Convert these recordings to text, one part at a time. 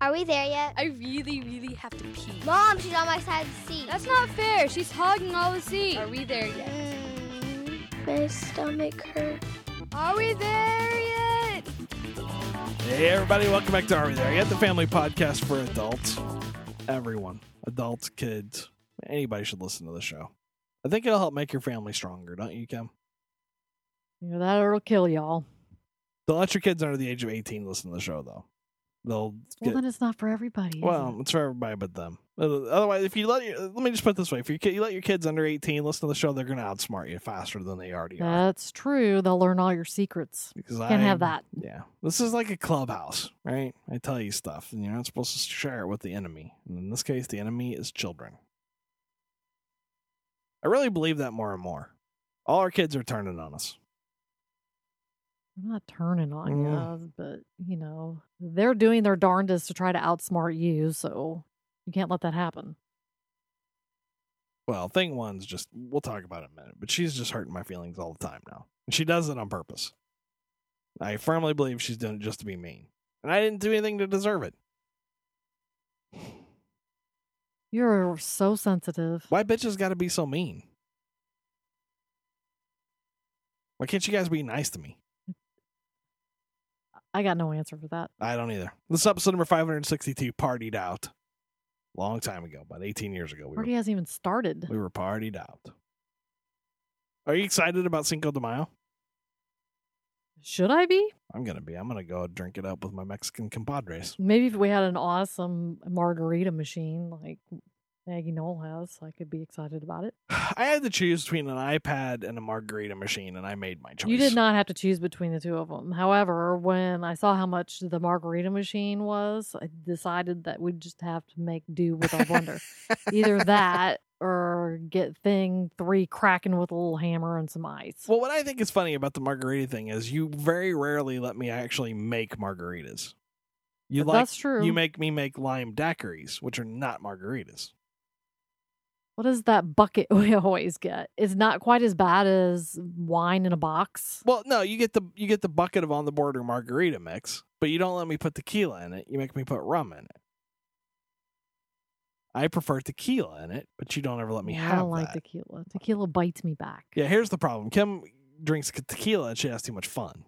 Are we there yet? I really, really have to pee. Mom, she's on my side of the seat. That's not fair. She's hogging all the seat. Are we there yet? Mm, my stomach hurts. Are we there yet? Hey, everybody, welcome back to Are We There Yet? The family podcast for adults. Everyone, adults, kids, anybody should listen to the show. I think it'll help make your family stronger, don't you, Kim? You know, that'll kill y'all. Don't let your kids under the age of 18 listen to the show, though. They'll Well, get, then it's not for everybody. well, it? it's for everybody but them. Uh, Otherwise, if you let your, let me just put it this way: if you, you let your kids under 18 listen to the show, they're going to outsmart you faster than they already are. that's true. They'll learn all your secrets. Because Can't have that. Yeah. This is like a clubhouse, right? I tell you stuff, and you're not supposed to share it with the enemy. And in this case, the enemy is children. I really believe that more and more. All our kids are turning on us. I'm not turning on Mm. you, but you know they're doing their darndest to try to outsmart you. So you can't let that happen. Well, thing one's just, we'll talk about it in a minute, but she's just hurting my feelings all the time now. And she does it on purpose. I firmly believe she's doing it just to be mean. And I didn't do anything to deserve it. You're so sensitive. Why bitches got to be so mean? Why can't you guys be nice to me? I got no answer for that. I don't either. This is episode number 562, Partied Out. Long time ago, about 18 years ago. We Party were, hasn't even started. we were partied out. Are you excited about Cinco de Mayo? Should I be? I'm going to be. I'm going to go drink it up with my Mexican compadres. Maybe if we had an awesome margarita machine like Maggie Knoll has, I could be excited about it. I had to choose between an iPad and a margarita machine, and I made my choice. You did not have to choose between the two of them. However, when I saw how much the margarita machine was, I decided that we'd just have to make do with our blender. Either that or get thing three cracking with a little hammer and some ice. Well, what I think is funny about the margarita thing is you very rarely let me actually make margaritas. You like That's true. you make me make lime daiquiris, which are not margaritas. What is that bucket we always get? It's not quite as bad as wine in a box. Well, no, you get the you get the bucket of on the border margarita mix, but you don't let me put tequila in it. You make me put rum in it. I prefer tequila in it, but you don't ever let me Yeah, have I don't like that. tequila. Tequila bites me back. Yeah, here's the problem. Kim drinks tequila and she has too much fun.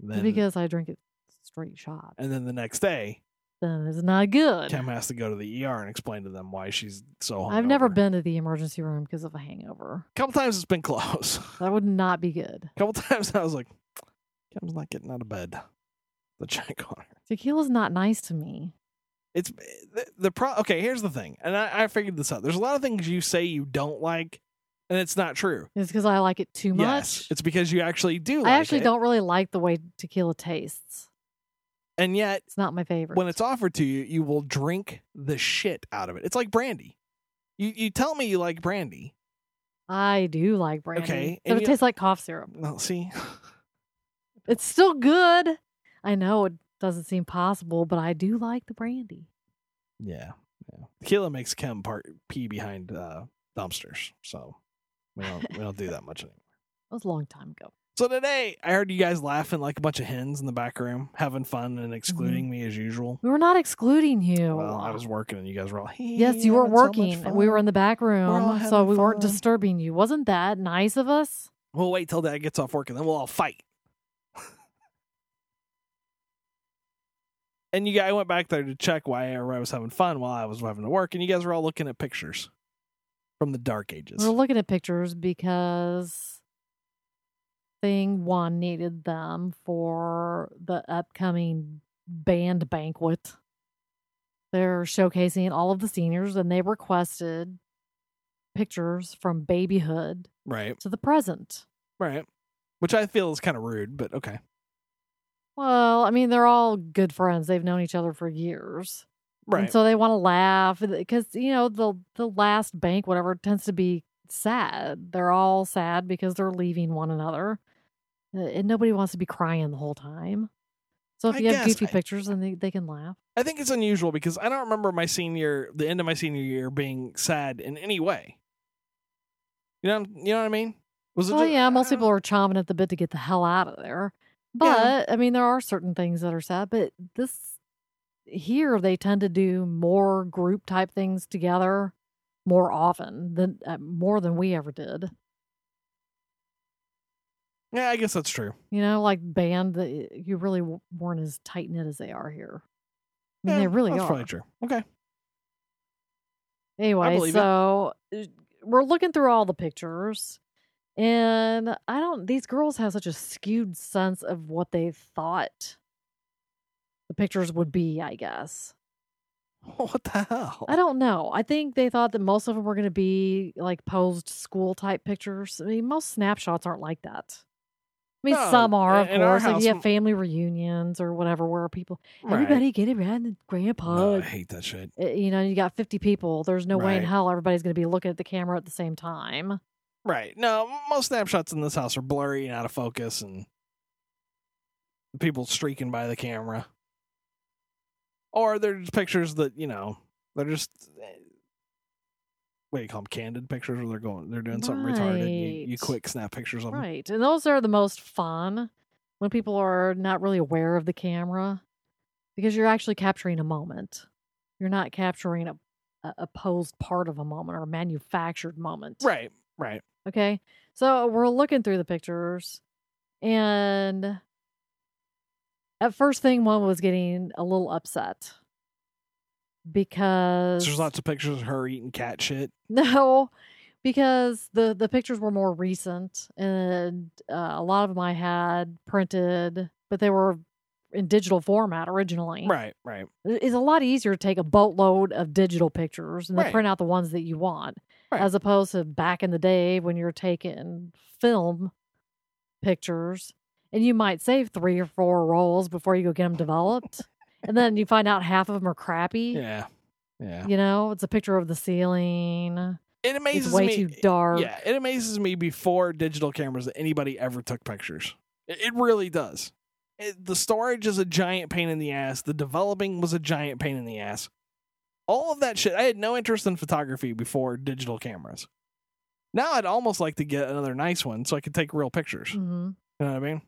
Then, because I drink it straight shot. and then the next day, Then it's not good. Kim has to go to the ER and explain to them why she's so. I've never been to the emergency room because of a hangover. A couple times it's been close. That would not be good. A couple times I was like, Kim's not getting out of bed. The check on her. Tequila's not nice to me. It's the, the pro. Okay, here's the thing, and I, I figured this out. There's a lot of things you say you don't like, and it's not true. It's because I like it too much. Yes, it's because you actually do. I actually it, don't really like the way tequila tastes. And yet It's not my favorite. when it's offered to you, you will drink the shit out of it. It's like brandy. You you tell me you like brandy. I do like brandy. Okay, But it you- tastes like cough syrup. Well, see, It's still good. I know it doesn't seem possible, but I do like the brandy. yeah, yeah. Tequila makes Kim part pee behind uh, dumpsters, so we don't we don't do that much anymore. That was a long time ago. So today, I heard you guys laughing like a bunch of hens in the back room, having fun and mm-hmm. excluding me as usual. We were not excluding you. Well, I was working and you guys were all, "Hey, Yes, you were so working. and we were in the back room, so we weren't disturbing you. Wasn't that nice of us? We'll wait till dad gets off work and then we'll all fight. and you guys, I went back there to check why everybody was having fun while I was having to work, and you guys were all looking at pictures from the dark ages. We're looking at pictures because one needed them for the upcoming band banquet. They're showcasing all of the seniors, and they requested pictures from babyhood right, to the present. right. Which I feel is kind of rude, but okay. Well, I mean, they're all good friends. They've known each other for years. Right. And so they want to laugh because you know the the last bank whatever tends to be sad. They're all sad because they're leaving one another, and nobody wants to be crying the whole time. So if I you have goofy I- pictures, then they, they can laugh. I think it's unusual because I don't remember my senior, the end of my senior year, being sad in any way. You know, you know what I mean? Was it? Well, ju- yeah, most people don't- are chomping at the bit to get the hell out of there. But I mean, there are certain things that are sad. But this here they tend to do more group type things together more often than uh, more than we ever did. Yeah, I guess that's true. You know, like band that you really weren't as tight knit as they are here. I mean, Yeah, they really that's are. probably true. Okay. Anyway, so uh, we're looking through all the pictures, and I don't. These girls have such a skewed sense of what they thought the pictures would be. I guess What the hell? I don't know. I think they thought that most of them were going to be like posed school type pictures. I mean, most snapshots aren't like that. I mean, No, some are, of course. Like you have family reunions or whatever, where people Right. everybody get around the grandpa. No, I hate that shit. uh, you know, you got 50 people. There's no way in hell everybody's going to be looking at the camera at the same time. Right. No, most snapshots in this house are blurry and out of focus and people streaking by the camera. Or they're just pictures that, you know, they're just eh, what do you call them? Candid pictures where they're going they're doing something retarded. You, you quick snap pictures of them. Right. And those are the most fun when people are not really aware of the camera because you're actually capturing a moment. You're not capturing a, a, a posed part of a moment or a manufactured moment. Right. Right. Okay. So we're looking through the pictures and at first thing one was getting a little upset because There's lots of pictures of her eating cat shit. no because the the pictures were more recent and uh, a lot of them I had printed but they were in digital format originally. Right, right. It's a lot easier to take a boatload of digital pictures and then Right. print out the ones that you want, Right. as opposed to back in the day when you're taking film pictures and you might save three or four rolls before you go get them developed, and then you find out half of them are crappy. Yeah. Yeah. You know, it's a picture of the ceiling. It amazes It's way me. too dark. Yeah, it amazes me before digital cameras that anybody ever took pictures. It, it really does. It, the storage is a giant pain in the ass. The developing was a giant pain in the ass. All of that shit. I had no interest in photography before digital cameras. Now I'd almost like to get another nice one so I could take real pictures. You hmm know what I mean?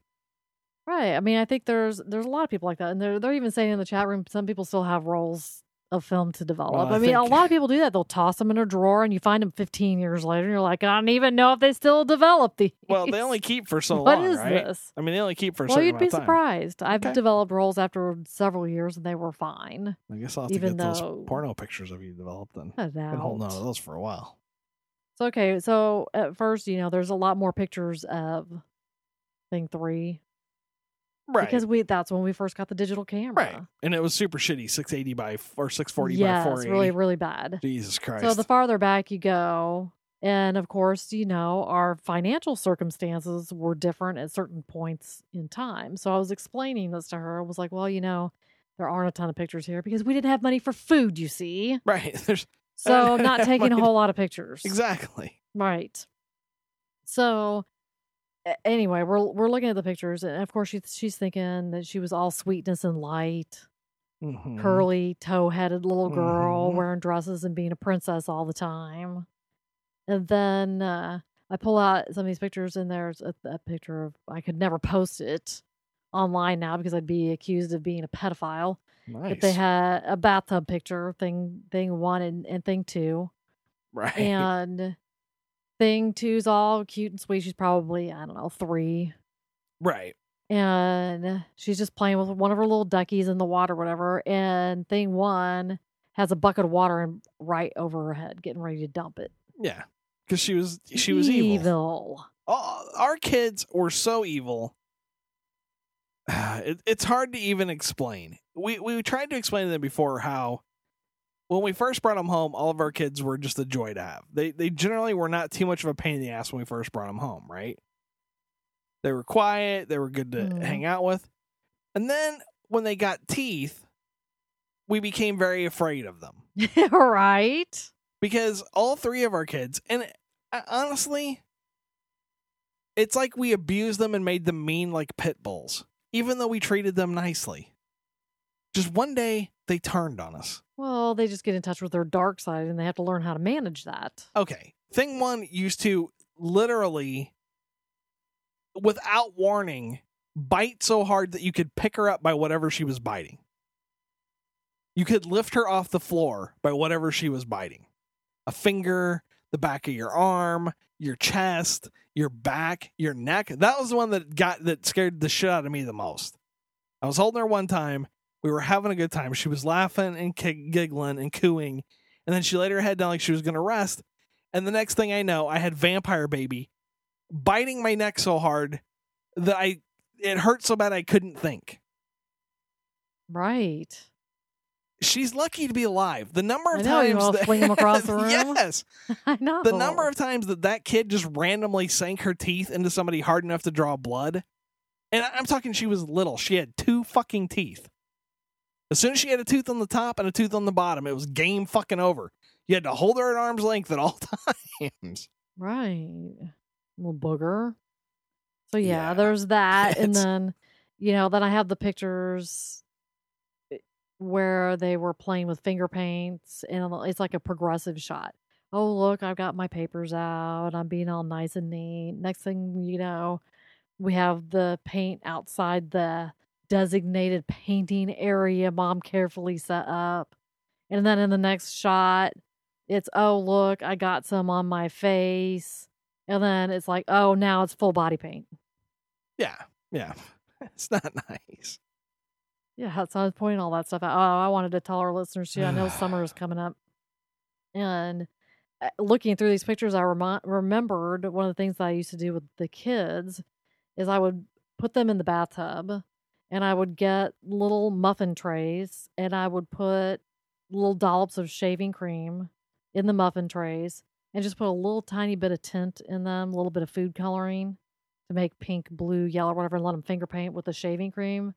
Right. I mean, I think there's there's a lot of people like that, and they're they're even saying in the chat room some people still have rolls of film to develop. Well, I I, mean, a lot of people do that. They'll toss them in a drawer, and you find them 15 years later, and you're like, I don't even know if they still develop these. Well, they only keep for so What long, is right? this? I mean, they only keep for Well, you'd be surprised. I've Okay. developed rolls after several years, and they were fine. I guess I'll have Even to get though- those porno pictures of you developed then. I've Been holding on to those for a while. So okay, so at first, you know, there's a lot more pictures of thing three Right. because we that's when we first got the digital camera. Right. And it was super shitty, 680 by or 640 yes, by 480. really, really bad. Jesus Christ. So the farther back you go, and of course, you know, our financial circumstances were different at certain points in time. So I was explaining this to her. I was like, well, you know, there aren't a ton of pictures here because we didn't have money for food, you see. right. There's So I'm not taking a whole lot of pictures. exactly. Right. So anyway, we're we're looking at the pictures, and of course, she's she's thinking that she was all sweetness and light, Mhm. curly, tow-headed little girl Mhm. wearing dresses and being a princess all the time. And then uh, I pull out some of these pictures, and there's a, a picture of I could never post it online now because I'd be accused of being a pedophile. Nice. But they had a bathtub picture, thing thing one and, and thing two right. and thing two's all cute and sweet. She's probably I don't know three, right. and she's just playing with one of her little duckies in the water, whatever. And thing one has a bucket of water and right over her head, getting ready to dump it. Yeah. Because she was she was evil. Evil. Oh, our kids were so evil. It, it's hard to even explain. We we tried to explain to them before how when we first brought them home, all of our kids were just a joy to have. They they generally were not too much of a pain in the ass when we first brought them home, right? They were quiet, they were good to Mhm. hang out with. And then when they got teeth, we became very afraid of them right. because all three of our kids and honestly it's like we abused them and made them mean like pit bulls even though we treated them nicely just one day they turned on us Well, they just get in touch with their dark side, and they have to learn how to manage that. okay thing one used to literally without warning bite so hard that you could pick her up by whatever she was biting You could lift her off the floor by whatever she was biting a finger, the back of your arm, your chest, your back, your neck. That was the one that got that scared the shit out of me the most. I was holding her one time. We were having a good time. She was laughing and ki- giggling and cooing. And then she laid her head down like she was going to rest. And the next thing I know, I had vampire baby biting my neck so hard that I it hurt so bad I couldn't think. Right. She's lucky to be alive. The number of know, times that, fling 'em across the room? yes, I know. the number of times that that kid just randomly sank her teeth into somebody hard enough to draw blood. And I'm talking, she was little. She had two fucking teeth. As soon as she had a tooth on the top and a tooth on the bottom, it was game fucking over. You had to hold her at arm's length at all times. Right. Little booger. So yeah, Yeah. there's that. and then, you know, then I have the pictures eh, where they were playing with finger paints and it's like a progressive shot. Oh, look, I've got my papers out. I'm being all nice and neat. Next thing you know, we have the paint outside the designated painting area mom carefully set up. And then in the next shot, it's oh look, I got some on my face. And then it's like, oh, now it's full body paint. Yeah, yeah. It's not nice. Yeah, so I was pointing all that stuff out. Oh, I wanted to tell our listeners too. I know summer is coming up, and uh, looking through these pictures, I remi- remembered one of the things that I used to do with the kids is I would put them in the bathtub, and I would get little muffin trays, and I would put little dollops of shaving cream in the muffin trays, and just put a little tiny bit of tint in them, a little bit of food coloring to make pink, blue, yellow, whatever, and let them finger paint with the shaving cream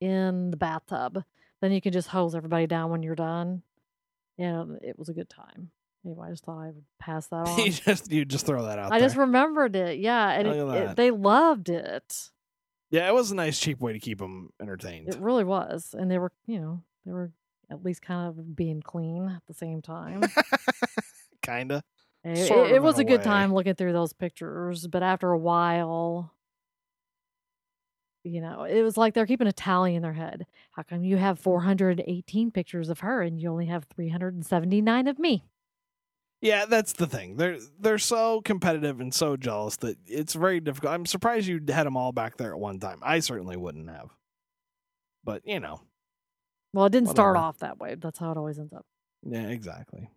in the bathtub. Then you can just hose everybody down when you're done. And it was a good time. Anyway, I just thought I would pass that you on. just you just throw that out I there. just remembered it. Yeah. And it, it- they loved it. Yeah, it was a nice cheap way to keep them entertained. It really was. And they were, you know, they were at least kind of being clean at the same time. Kinda. Eh, it, Sort it- it of was a a good time looking through those pictures, but after a while, you know, it was like they're keeping a tally in their head. How come you have mm. 418 pictures of her and you only have 379 of me? Yeah, that's the thing. They're they're so competitive and so jealous that it's very difficult. I'm surprised you had them all back there at one time. I certainly wouldn't have. But you know, Well, it didn't start off that way. That's how it always ends up. yeah, exactly.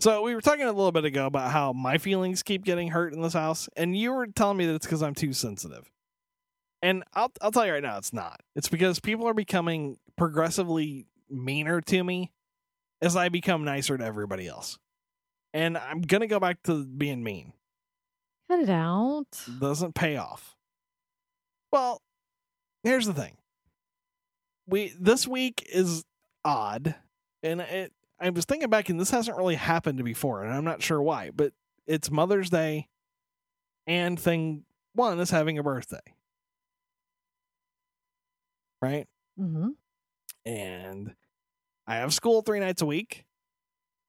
So we were talking a little bit ago about how my feelings keep getting hurt in this house, and you were telling me that it's because I'm too sensitive. And I'll I'll tell you right now, it's not. It's because people are becoming progressively meaner to me as I become nicer to everybody else. And I'm gonna go back to being mean. Cut it out. doesn't pay off. Well, here's the thing. We this week is odd, and it. I was thinking back, and this hasn't really happened before, and I'm not sure why. But it's Mother's Day, and thing one is having a birthday, right? Mm-hmm. And I have school three nights a week,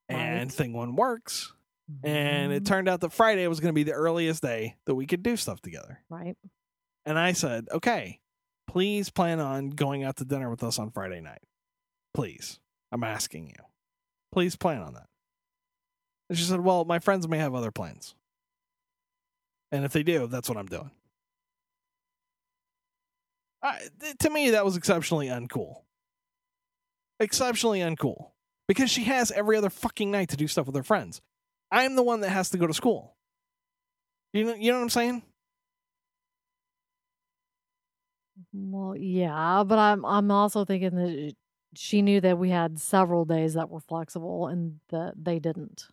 and Right. thing one works. And it Mhm. turned out that Friday was going to be the earliest day that we could do stuff together. right. And I said, okay, please plan on going out to dinner with us on Friday night. Please. I'm asking you. Please plan on that. And she said, well, my friends may have other plans. And if they do, that's what I'm doing. I, to me, that was exceptionally uncool. Exceptionally uncool. Because she has every other fucking night to do stuff with her friends. I'm the one that has to go to school. You know, you know what I'm saying? Well, yeah, but I'm I'm also thinking that she knew that we had several days that were flexible and that they didn't.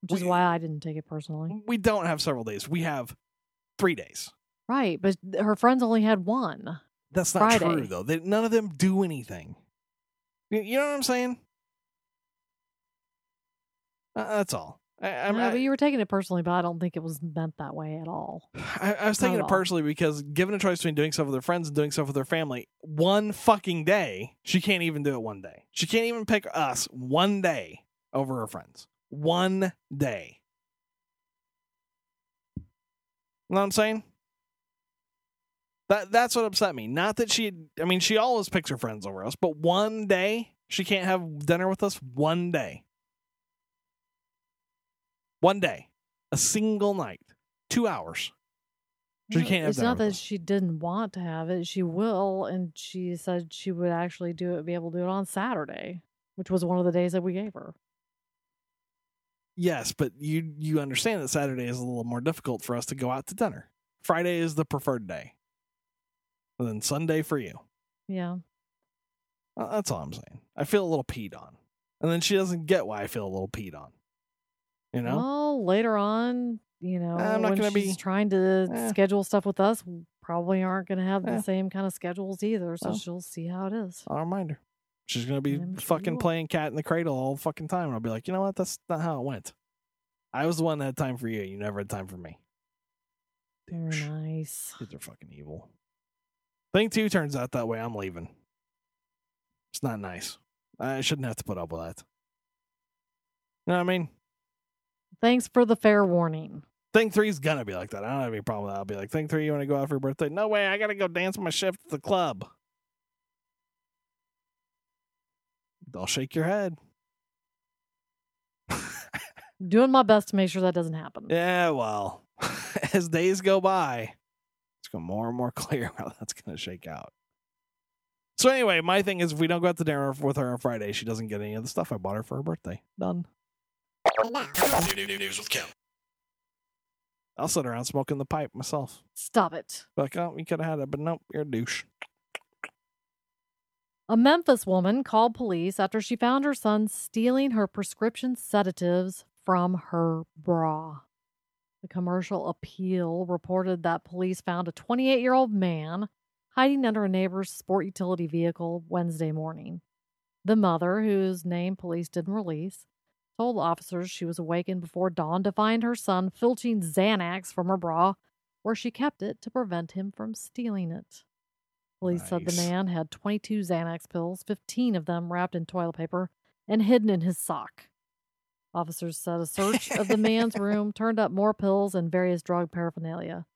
Which is why I didn't take it personally. We don't have several days. We have three days. Right, but her friends only had one. That's not true, though. They, none of them do anything. You, know what I'm saying? Uh, that's all. I, I'm, No, I, but you were taking it personally, but I don't think it was meant that way at all. I, I was taking it all. personally because given a choice between doing stuff with her friends and doing stuff with her family, one fucking day, she can't even do it one day. She can't even pick us one day over her friends. One day. You know what I'm saying? That that's what upset me. Not that she I mean, she always picks her friends over us, but one day she can't have dinner with us one day. One day. A single night. 2 hours. She can't have It's not that us. she didn't want to have it. She will, and she said she would actually do it, be able to do it on Saturday, which was one of the days that we gave her. Yes, but you you understand that Saturday is a little more difficult for us to go out to dinner. Friday is the preferred day. And then Sunday for you. Yeah. Uh, That's all I'm saying. I feel a little peed on. And then she doesn't get why I feel a little peed on. You know? Well, later on, you know, I'm not when she's be- trying to Eh. schedule stuff with us, probably aren't going to have Eh. the same kind of schedules either. So Well. she'll see how it is. I'll remind her. She's gonna be I'm sure fucking playing cat in the cradle all the fucking time. And I'll be like, you know what? That's not how it went. I was the one that had time for you. You never had time for me. Douche. nice. Kids are fucking evil. Thing two turns out that way. I'm leaving. It's not nice. I shouldn't have to put up with that. You know what I mean? Thanks for the fair warning. Thing three's gonna be like that. I don't have any problem with that. I'll be like, Thing three, you want to go out for your birthday? No way. I gotta go dance my shift at the club. They'll shake your head. Doing my best to make sure that doesn't happen. Yeah, well, as days go by, going more and more clear how that's going to shake out. So anyway, my thing is, if we don't go out to dinner with her on Friday, she doesn't get any of the stuff I bought her for her birthday. Done. News with Kim. I'll sit around smoking the pipe myself. Stop it. Like, oh, we could have had it, but nope, you're a douche. A Memphis woman called police after she found her son stealing her prescription sedatives from her bra. The commercial appeal reported that police found a 28 year old man hiding under a neighbor's sport utility vehicle Wednesday morning. The mother, whose name police didn't release, told officers she was awakened before dawn to find her son filching Xanax from her bra, where she kept it to prevent him from stealing it. Police said the man had 22 Xanax pills, 15 of them wrapped in toilet paper and hidden in his sock. Officers said a search of the man's room turned up more pills and various drug paraphernalia.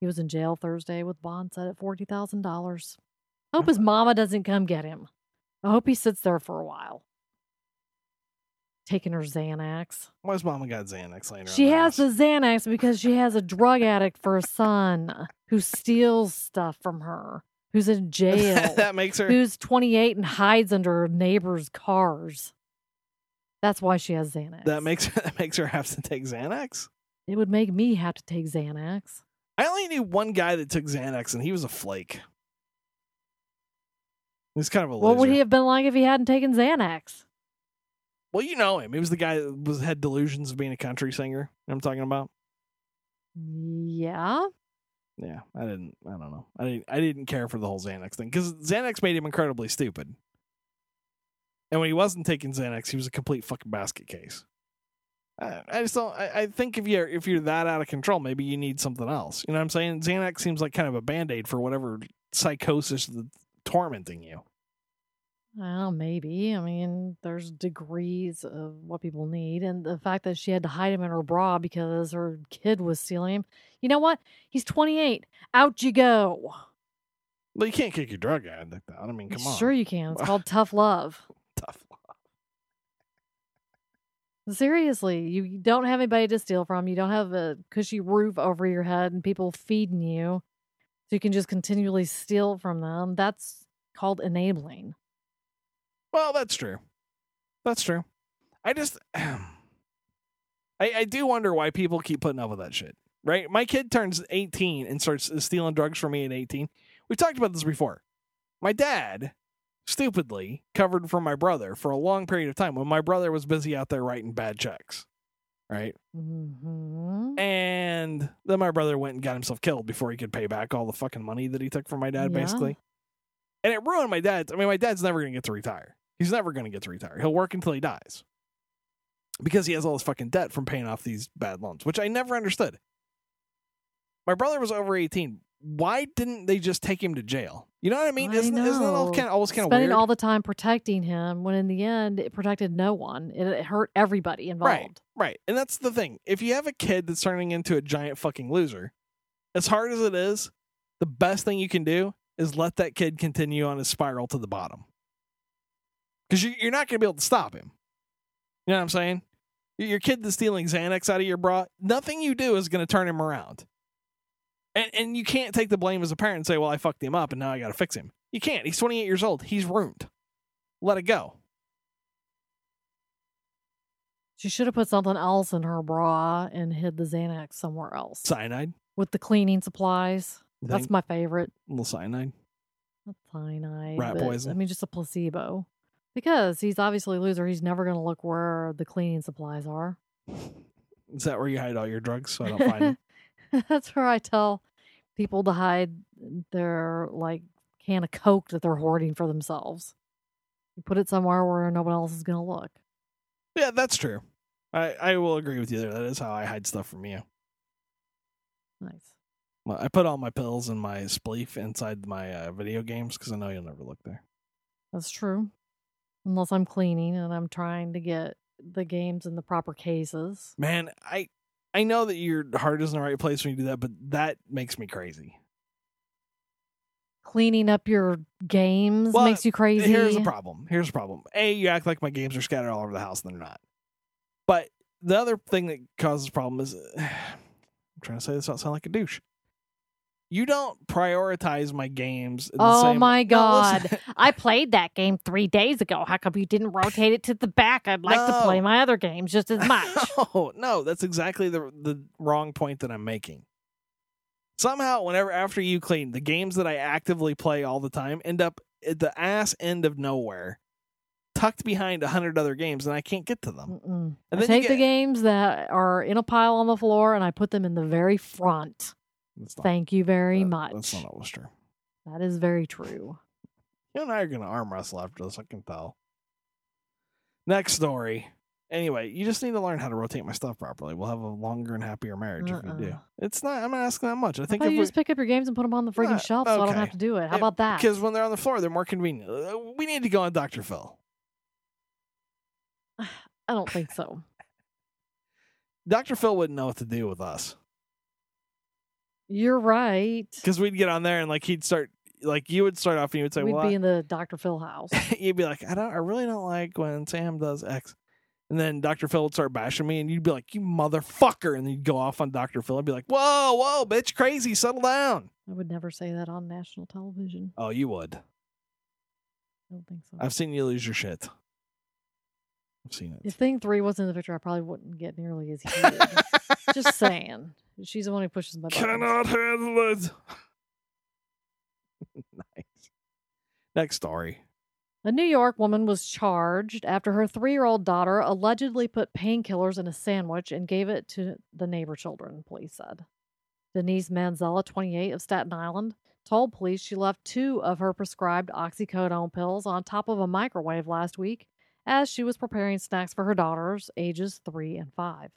He was in jail Thursday with bond set at $40,000. I hope his uh-huh. mama doesn't come get him. I hope he sits there for a while. Taking her Xanax. Why's mama got Xanax laying around She the has house? the Xanax because she has a drug addict for a son who steals stuff from her, who's in jail, that makes her. who's 28 and hides under her neighbor's cars. That's why she has Xanax. That makes her. That makes her have to take Xanax. it would make me have to take Xanax. I only knew one guy that took Xanax, and he was a flake. He's kind of a What would he have been like if he hadn't taken Xanax? Well, you know him. He was the guy that was had delusions of being a country singer. You know what I'm talking about. Yeah. Yeah, I didn't. I don't know. I didn't. I didn't care for the whole Xanax thing because Xanax made him incredibly stupid. And when he wasn't taking Xanax, he was a complete fucking basket case. I, I just don't. I, I think if you're if you're that out of control, maybe you need something else. You know what I'm saying? Xanax seems like kind of a band aid for whatever psychosis that's tormenting you. Well, maybe. I mean, there's degrees of what people need. And the fact that she had to hide him in her bra because her kid was stealing him. You know what? He's 28. Out you go. Well, you can't kick your drug addict out. I mean, come on. Sure, you can. It's called tough love. Tough. Seriously, you don't have anybody to steal from. You don't have a cushy roof over your head and people feeding you. So you can just continually steal from them. That's called enabling. Well, that's true. That's true. I just, I, I do wonder why people keep putting up with that shit. Right? My kid turns 18 and starts stealing drugs from me at 18. We've talked about this before. My dad, stupidly, covered for my brother for a long period of time when my brother was busy out there writing bad checks. Right? hmm And then my brother went and got himself killed before he could pay back all the fucking money that he took from my dad, Yeah. basically. And it ruined my dad's. I mean, my dad's never going to get to retire. He's never going to get to retire. He'll work until he dies because he has all this fucking debt from paying off these bad loans, which I never understood. My brother was over 18. Why didn't they just take him to jail? You know what I mean? I isn't, isn't that all kind of, always kind of Spending weird? all the time protecting him when in the end it protected no one. It, it hurt everybody involved. Right. Right. And that's the thing. If you have a kid that's turning into a giant fucking loser, as hard as it is, the best thing you can do is let that kid continue on his spiral to the bottom. Because you, you're not going to be able to stop him. You know what I'm saying? Your kid that's stealing Xanax out of your bra, nothing you do is going to turn him around. And, and you can't take the blame as a parent and say, well, I fucked him up and now I got to fix him. You can't. He's 28 years old. He's ruined. Let it go. She should have put something else in her bra and hid the Xanax somewhere else Cyanide. with the cleaning supplies. You That's my favorite. A little cyanide. Not cyanide. Rat but, poison? I mean, just a placebo. Because he's obviously a loser. He's never going to look where the cleaning supplies are. Is that where you hide all your drugs so I don't find them? That's where I tell people to hide their like can of Coke that they're hoarding for themselves. You put it somewhere where no one else is going to look. Yeah, that's true. I, I will agree with you there. That is how I hide stuff from you. Nice. Well, I put all my pills and my spleef inside my uh, video games because I know you'll never look there. That's true. Unless I'm cleaning and I'm trying to get the games in the proper cases. Man, I I know that your heart is in the right place when you do that, but that makes me crazy. Cleaning up your games Well, makes you crazy. Here's the problem. Here's the problem. A, you act like my games are scattered all over the house, and they're not. But the other thing that causes problem is, I'm trying to say this, not sound like a douche. You don't prioritize my games. the Oh my No, God. listen. I played that game three days ago. How come you didn't rotate it to the back? I'd like to play my other games just as much. No, no, that's exactly the the wrong point that I'm making. Somehow, whenever after you clean, the games that I actively play all the time end up at the ass end of nowhere, tucked behind a hundred other games, and I can't get to them. Mm-mm. And I take the games that are in a pile on the floor and I put them in the very front. Not- Thank you very that- much. That's not always true. That is very true. You and I are gonna arm wrestle after this. I can tell. Next story. Anyway, you just need to learn how to rotate my stuff properly. We'll have a longer and happier marriage if you do. Uh-uh. It's not. I'm not asking that much. I I think if you we, just pick up your games and put them on the freaking shelf so I don't have to do it. How It- about that? because when they're on the floor, they're more convenient. Uh, We need to go on Dr. Phil. I don't think so. Dr. Phil wouldn't know what to do with us You're right. because we'd get on there and like he'd start like you would start off and you would say, We'd "Well," be I- in the Dr. Phil house. you'd be like, "I don't, I really don't like when Sam does X," and then Dr. Phil would start bashing me, and you'd be like, "You motherfucker!" and then you'd go off on Dr. Phil and be like, "Whoa, whoa, bitch, crazy, settle down." I would never say that on national television. Oh, you would. I don't think so. I've seen you lose your shit. I've seen it. If thing three wasn't in the picture, I probably wouldn't get nearly as heated. Just saying. She's the one who pushes my buttons. Cannot handle it. nice. Next story. A New York woman was charged after her three year old daughter allegedly put painkillers in a sandwich and gave it to the neighbor children, police said. Denise Manzella, 28, of Staten Island, told police she left two of her prescribed oxycodone pills on top of a microwave last week as she was preparing snacks for her daughters, ages three and five.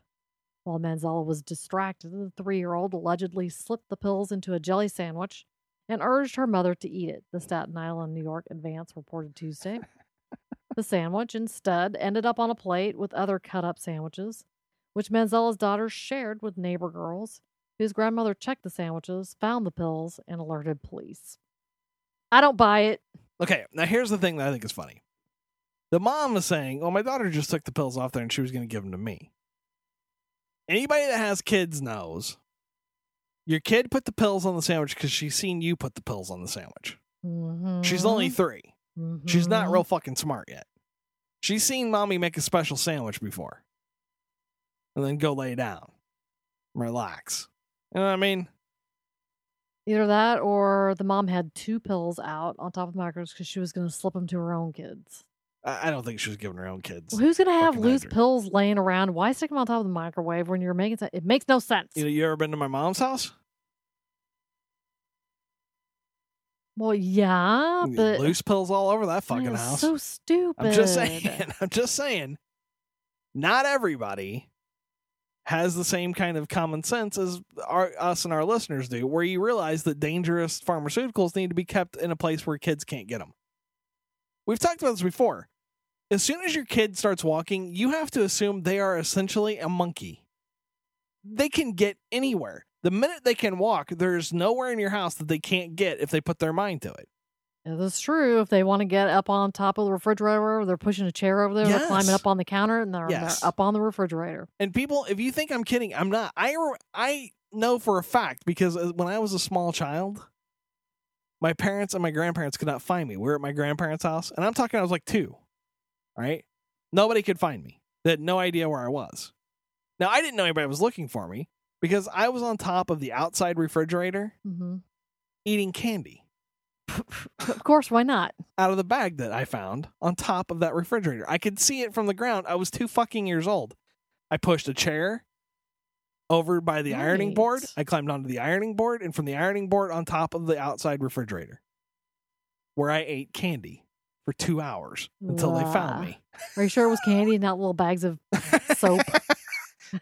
While Manzella was distracted, the three year old allegedly slipped the pills into a jelly sandwich and urged her mother to eat it, the Staten Island, New York Advance reported Tuesday. the sandwich instead ended up on a plate with other cut up sandwiches, which Manzella's daughter shared with neighbor girls, whose grandmother checked the sandwiches, found the pills, and alerted police. I don't buy it. Okay, now here's the thing that I think is funny. The mom is saying, "Well, my daughter just took the pills off there, and she was going to give them to me." Anybody that has kids knows your kid put the pills on the sandwich because she's seen you put the pills on the sandwich. She's only 3 She's not Mhm. real fucking smart yet. She's seen mommy make a special sandwich before, and then go lay down, relax. You know what I mean? Either that or the mom had two pills out on top of the microwaves because she was going to slip them to her own kids. I don't think she was giving her own kids. Well, who's going to have loose hydrant. pills laying around? Why stick them on top of the microwave when you're making it? It makes no sense. You know, you ever been to my mom's house? well, yeah, but Loose pills all over that fucking house. So stupid. I'm just saying. I'm just saying. Not everybody has the same kind of common sense as our, us and our listeners do, where you realize that dangerous pharmaceuticals need to be kept in a place where kids can't get them. We've talked about this before. As soon as your kid starts walking, you have to assume they are essentially a monkey. They can get anywhere. The minute they can walk, there's nowhere in your house that they can't get if they put their mind to it. That's true. If they want to get up on top of the refrigerator, they're pushing a chair over there, they're climbing up on the counter, and they're, they're Yes. up on the refrigerator. And people, if you think I'm kidding, I'm not. I I know for a fact because uh, when I was a small child, my parents and my grandparents could not find me. We were at my grandparents' house, and I'm talking I was like two, right? Nobody could find me. They had no idea where I was. Now I didn't know anybody was looking for me because I was on top of the outside refrigerator mm-hmm. eating candy of course, why not? out of the bag that I found on top of that refrigerator. I could see it from the ground. I was two fucking years old. I pushed a chair over by the ironing board. I climbed onto the ironing board and from the ironing board on top of the outside refrigerator where I ate candy for two hours until they found me. Are you sure it was candy, and not little bags of soap?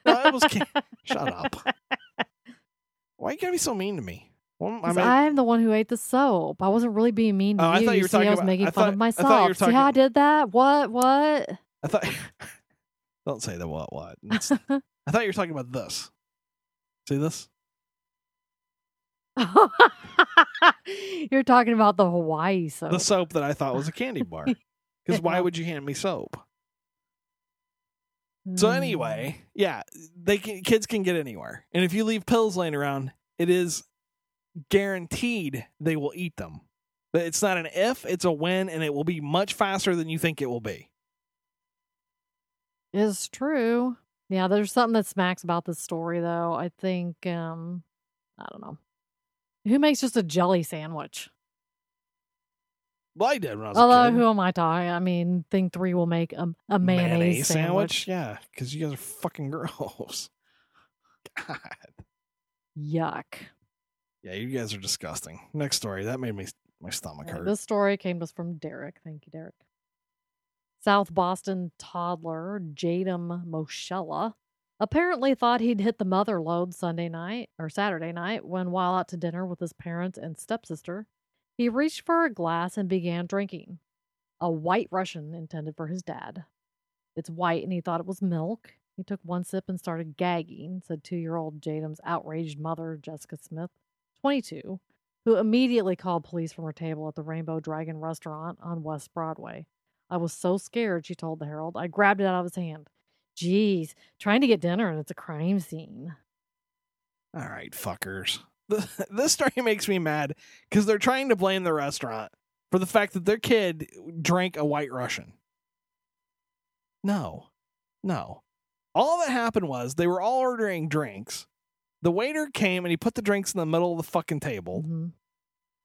No, it was can- Shut up. Why are you gotta be so mean to me? Well, I mean, I'm the one who ate the soap. I wasn't really being mean to Oh, I you. thought you were see, talking I was about- making I fun thought- of I myself. See how I did that? What? What? I thought. Don't say the what what. I thought you were talking about this. See this? You're talking about the Hawaii soap. the soap that I thought was a candy bar. Because why would you hand me soap? So Mm. anyway, yeah, they can, kids can get anywhere, and if you leave pills laying around, it is guaranteed they will eat them. But it's not an if; it's a when, and it will be much faster than you think it will be. It's true. Yeah, there's something that smacks about this story though. I think um I don't know. Who makes just a jelly sandwich? Well, I did when I was Although who am I talking? I mean, thing three will make a, a mayonnaise, sandwich. yeah, because you guys are fucking gross. God, Yuck. yeah, you guys are disgusting. Next story that made me my stomach hurt. This story came to us from Derek. Thank you, Derek. South Boston toddler Jadam Moshella apparently thought he'd hit the mother lode Sunday night or Saturday night when, while out to dinner with his parents and stepsister, he reached for a glass and began drinking. A white Russian intended for his dad. It's white and he thought it was milk. He took one sip and started gagging, said two year old Jadam's outraged mother, Jessica Smith, 22, who immediately called police from her table at the Rainbow Dragon restaurant on West Broadway. I was so scared, she told the Herald. I grabbed it out of his hand. Geez, trying to get dinner and it's a crime scene. All right, fuckers. This story makes me mad because they're trying to blame the restaurant for the fact that their kid drank a white Russian. No, no. All that happened was they were all ordering drinks. The waiter came and he put the drinks in the middle of the fucking table, Mhm.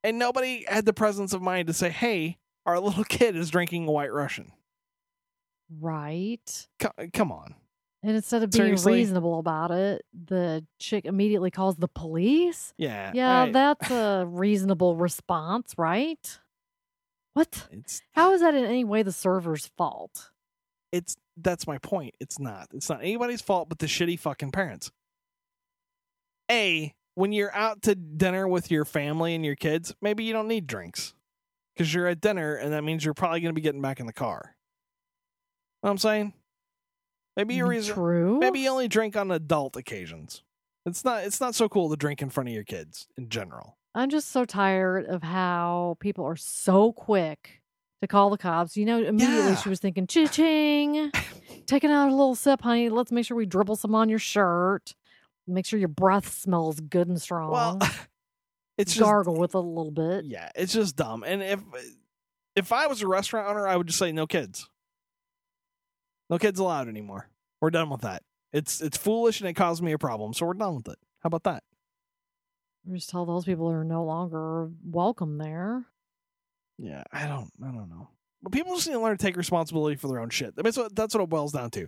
and nobody had the presence of mind to say, hey, our little kid is drinking a white Russian. Right. Co- come on. And instead of being Seriously? reasonable about it, the chick immediately calls the police. Yeah. Yeah, I- that's a reasonable response, right? What? it's How is that in any way the server's fault? it's that's my point. It's not. It's not anybody's fault but the shitty fucking parents. A, when you're out to dinner with your family and your kids, maybe you don't need drinks. Because you're at dinner and that means you're probably gonna be getting back in the car. Know what I'm saying? Maybe you mm, reason True. maybe you only drink on adult occasions. It's not it's not so cool to drink in front of your kids in general. I'm just so tired of how people are so quick to call the cops. You know, immediately Yeah. she was thinking, ching, taking out a little sip, honey. Let's make sure we dribble some on your shirt. Make sure your breath smells good and strong. Well, it's just gargle with it a little bit. Yeah, it's just dumb. And if if I was a restaurant owner, I would just say no kids. No kids allowed anymore. We're done with that. It's it's foolish and it caused me a problem, so we're done with it. How about that? Just tell those people are no longer welcome there. Yeah, I don't I don't know. But people just need to learn to take responsibility for their own shit. That's what that's what it boils down to.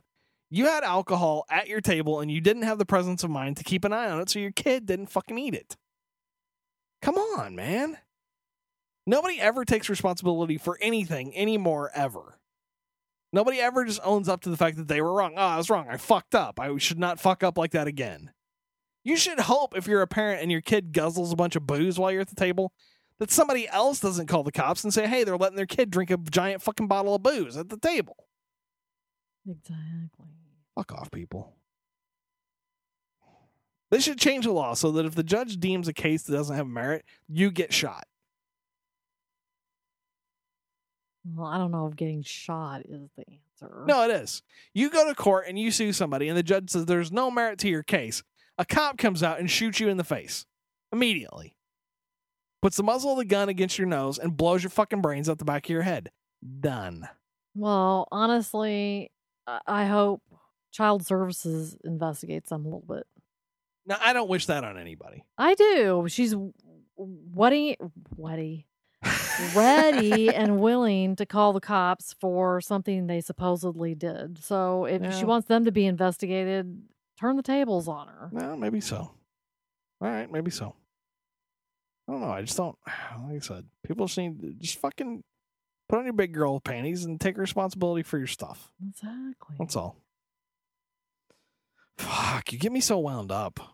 You had alcohol at your table and you didn't have the presence of mind to keep an eye on it, so your kid didn't fucking eat it. Come on, man. Nobody ever takes responsibility for anything anymore, ever. Nobody ever just owns up to the fact that they were wrong. Oh, I was wrong. I fucked up. I should not fuck up like that again. You should hope if you're a parent and your kid guzzles a bunch of booze while you're at the table that somebody else doesn't call the cops and say, hey, they're letting their kid drink a giant fucking bottle of booze at the table. Exactly. Fuck off, people. They should change the law so that if the judge deems a case that doesn't have merit, you get shot. Well, I don't know if getting shot is the answer. No, it is. You go to court and you sue somebody, and the judge says there's no merit to your case. A cop comes out and shoots you in the face immediately, puts the muzzle of the gun against your nose, and blows your fucking brains out the back of your head. Done. Well, honestly, I- hope Child Services investigates them a little bit. Now, I don't wish that on anybody. I do. She's whatty, whatty, ready and willing to call the cops for something they supposedly did. So if she wants them to be investigated, turn the tables on her. Well, maybe so. All right, maybe so. I don't know. I just don't. Like I said, people just need to just fucking put on your big girl panties and take responsibility for your stuff. Exactly. That's all. Fuck, you get me so wound up.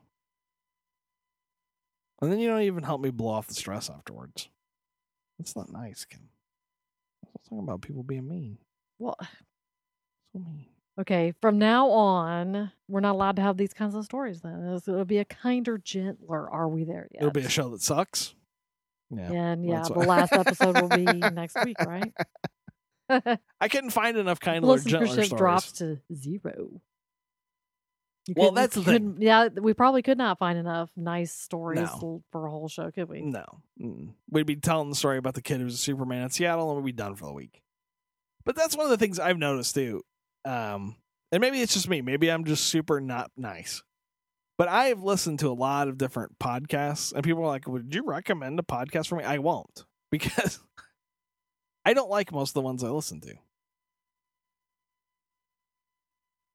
And then you don't even help me blow off the stress afterwards. That's not nice, Kim. I'm talking about people being mean. Well, So mean. okay. From now on, we're not allowed to have these kinds of stories. Then it'll be a kinder, gentler. Are we there yet? It'll be a show that sucks. Yeah. And yeah, the last episode will be next week, right? I couldn't find enough kinder, gentler Listenership stories. drops to zero. You Well, that's the thing. Yeah, we probably could not find enough nice stories No. for a whole show, could we? No. Mm. We'd be telling the story about the kid who was a Superman in Seattle and we'd be done for the week. But that's one of the things I've noticed too. Um, and maybe it's just me. Maybe I'm just super not nice. But I have listened to a lot of different podcasts and people are like, Would you recommend a podcast for me? I won't because I don't like most of the ones I listen to.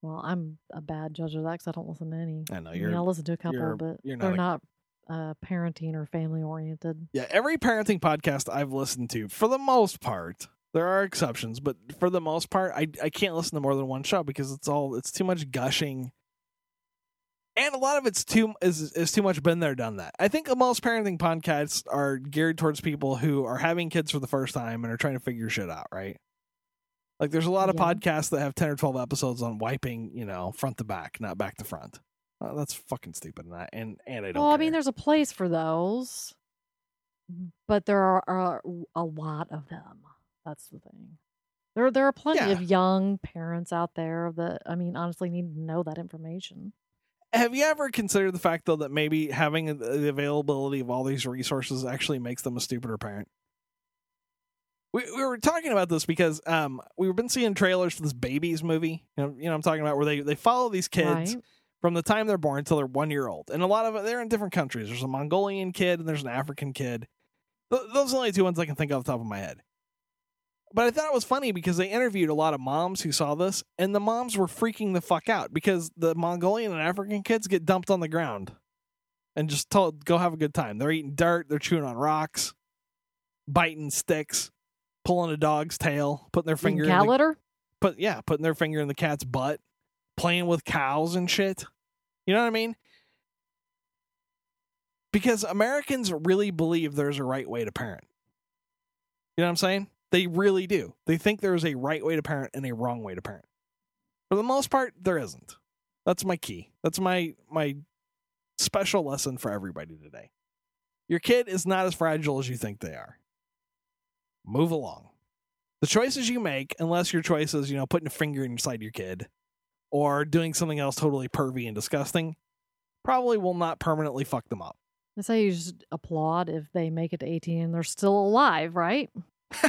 Well, I'm a bad judge of that because I don't listen to any. I know I you're I listen to a couple, you're- but you're they're not not uh, parenting or family oriented. Yeah, every parenting podcast I've listened to, for the most part, there are exceptions, but for the most part, I I can't listen to more than one show because it's all it's too much gushing, and a lot of it's too is is too much been there, done that. I think most parenting podcasts are geared towards people who are having kids for the first time and are trying to figure shit out, right? Like, there's a lot of Yeah. podcasts that have ten or twelve episodes on wiping, you know, front to back, not back to front. Uh, that's fucking stupid, and I and, and I don't. Well, I mean, there's a place for those, but there are, are a lot of them. That's the thing. There, there are plenty Yeah. of young parents out there that, I mean, honestly, need to know that information. Have you ever considered the fact though that maybe having the availability of all these resources actually makes them a stupider parent? We, we were talking about this because um we've been seeing trailers for this babies movie. You know, you know I'm talking about where they they follow these kids Right? from the time they're born until they're one year old, and a lot of it they're in different countries. There's a Mongolian kid and there's an African kid. Th- those are the only two ones I can think of off the top of my head. But I thought it was funny because they interviewed a lot of moms who saw this, and the moms were freaking the fuck out because the Mongolian and African kids get dumped on the ground and just told, go have a good time. They're eating dirt, they're chewing on rocks, biting sticks, pulling a dog's tail, putting their finger in cat the, litter? put yeah, putting their finger in the cat's butt, playing with cows and shit. You know what I mean? Because Americans really believe there's a right way to parent. You know what I'm saying? They really do. They think there's a right way to parent and a wrong way to parent. For the most part, there isn't. That's my key. That's my my special lesson for everybody today. Your kid is not as fragile as you think they are. Move along. The choices you make, unless your choice is, you know, putting a finger inside your kid or doing something else totally pervy and disgusting, probably will not permanently fuck them up. I say you just applaud if they make it to 18 and they're still alive, right?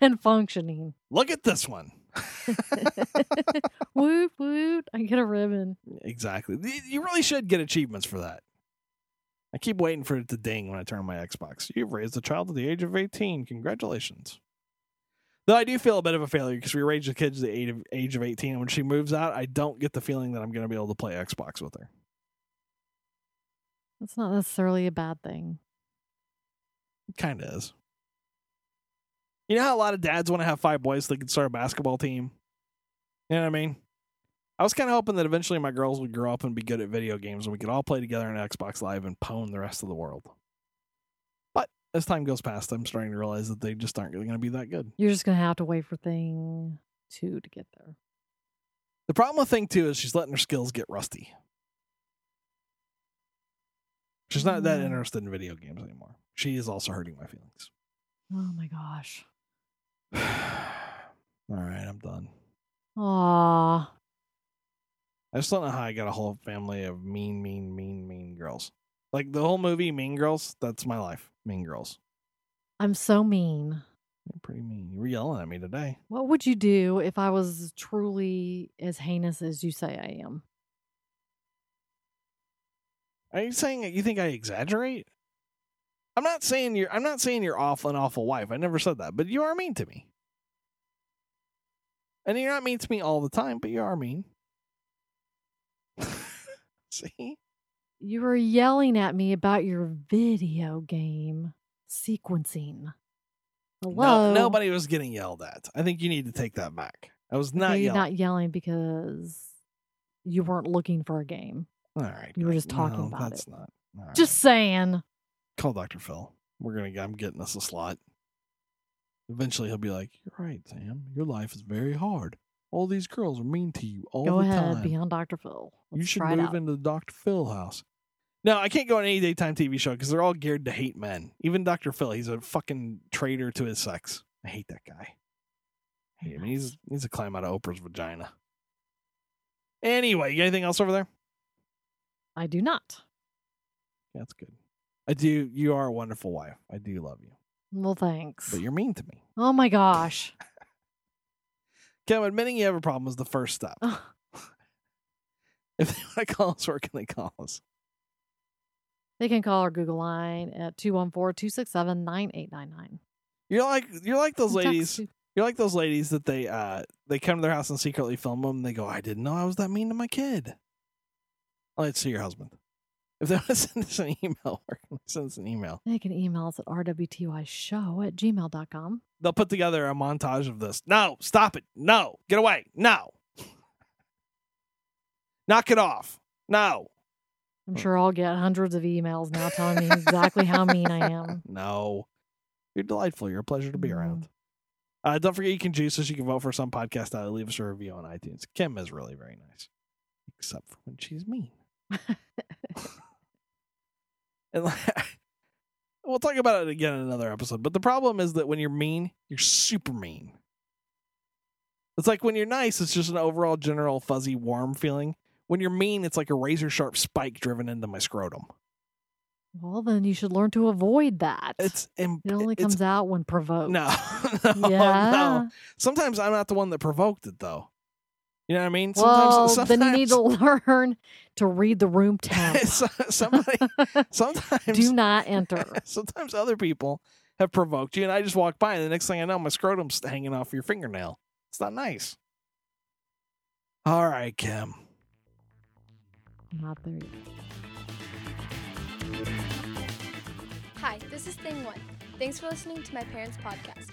and functioning. Look at this one. woot woot! I get a ribbon. Exactly. You really should get achievements for that. I keep waiting for it to ding when I turn on my Xbox. You've raised a child to the age of 18. Congratulations. Though I do feel a bit of a failure because we raised the kids to the age of, age of 18. And when she moves out, I don't get the feeling that I'm going to be able to play Xbox with her. That's not necessarily a bad thing. It kind of is. You know how a lot of dads want to have five boys so they can start a basketball team? You know what I mean? I was kind of hoping that eventually my girls would grow up and be good at video games and we could all play together on Xbox Live and pwn the rest of the world. But as time goes past, I'm starting to realize that they just aren't really going to be that good. You're just gonna have to wait for thing two to get there. The problem with Thing 2 is she's letting her skills get rusty. She's not that Mm. interested in video games anymore. She is also hurting my feelings. Oh my gosh. All right, I'm done. Aw. I just don't know how I got a whole family of mean, mean, mean, mean girls. Like the whole movie, Mean Girls. That's my life. Mean Girls. I'm so mean. You're pretty mean. You were yelling at me today. What would you do if I was truly as heinous as you say I am? Are you saying that you think I exaggerate? I'm not saying you're. I'm not saying you're awful an awful wife. I never said that. But you are mean to me. And you're not mean to me all the time, but you are mean. See? You were yelling at me about your video game sequencing. Hello. No, nobody was getting yelled at. I think you need to take that back. I was not Okay, yelling. not yelling because you weren't looking for a game. all right. you were just no, talking about that's it. not. right. Just saying. call Dr. Phil. We're gonna. I'm getting us a slot. Eventually, he'll be like, "You're right, Sam. Your life is very hard. All these girls are mean to you all Go the ahead, time. be on Dr. Phil. you Let's should try it move out. into the Dr. Phil house." No, I can't go on any daytime TV show because they're all geared to hate men. Even Dr. Phil, he's a fucking traitor to his sex. I hate that guy. I hate him. He's he's a climb out of Oprah's vagina. Anyway, you got anything else over there? I do not. That's good. I do. You are a wonderful wife. I do love you, Well, thanks. but you're mean to me. Oh my gosh. Kim, admitting you have a problem is the first step. if they want to call us, where can they call us? They can call our Google line at 214 267 9899. You're like you're like those ladies. You're like those ladies that they uh they come to their house and secretly film them. And they go, "I didn't know I was that mean to my kid." Oh, let's see your husband. If they want to send us an email, where can they send us an email? They can email us at rwtyshow at gmail.com. They'll put together a montage of this. No, stop it. No, get away. No, knock it off. No, I'm sure I'll get hundreds of emails now telling me exactly how mean I am. No. You're delightful. You're a pleasure to be around. Uh, don't forget you can juice us. You can vote for some podcast out. Leave us a review on iTunes. Kim is really very nice, except for when she's mean. and talk about it again in another episode. But the problem is that when you're mean, you're super mean. It's like when you're nice, it's just an overall general fuzzy warm feeling. When you're mean, it's like a razor sharp spike driven into my scrotum. Well, then you should learn to avoid that. It's it only comes out when provoked. No, no, yeah. no. Sometimes I'm not the one that provoked it, though. You know what I mean? Well, sometimes, then you need to learn to read the room temp. Somebody, sometimes, Do not enter. sometimes other people have provoked you, and I just walk by, and the next thing I know, my scrotum's hanging off your fingernail. It's not nice. All right, Kim. Not there yet. Hi, this is Thing One. Thanks for listening to my parents' podcast.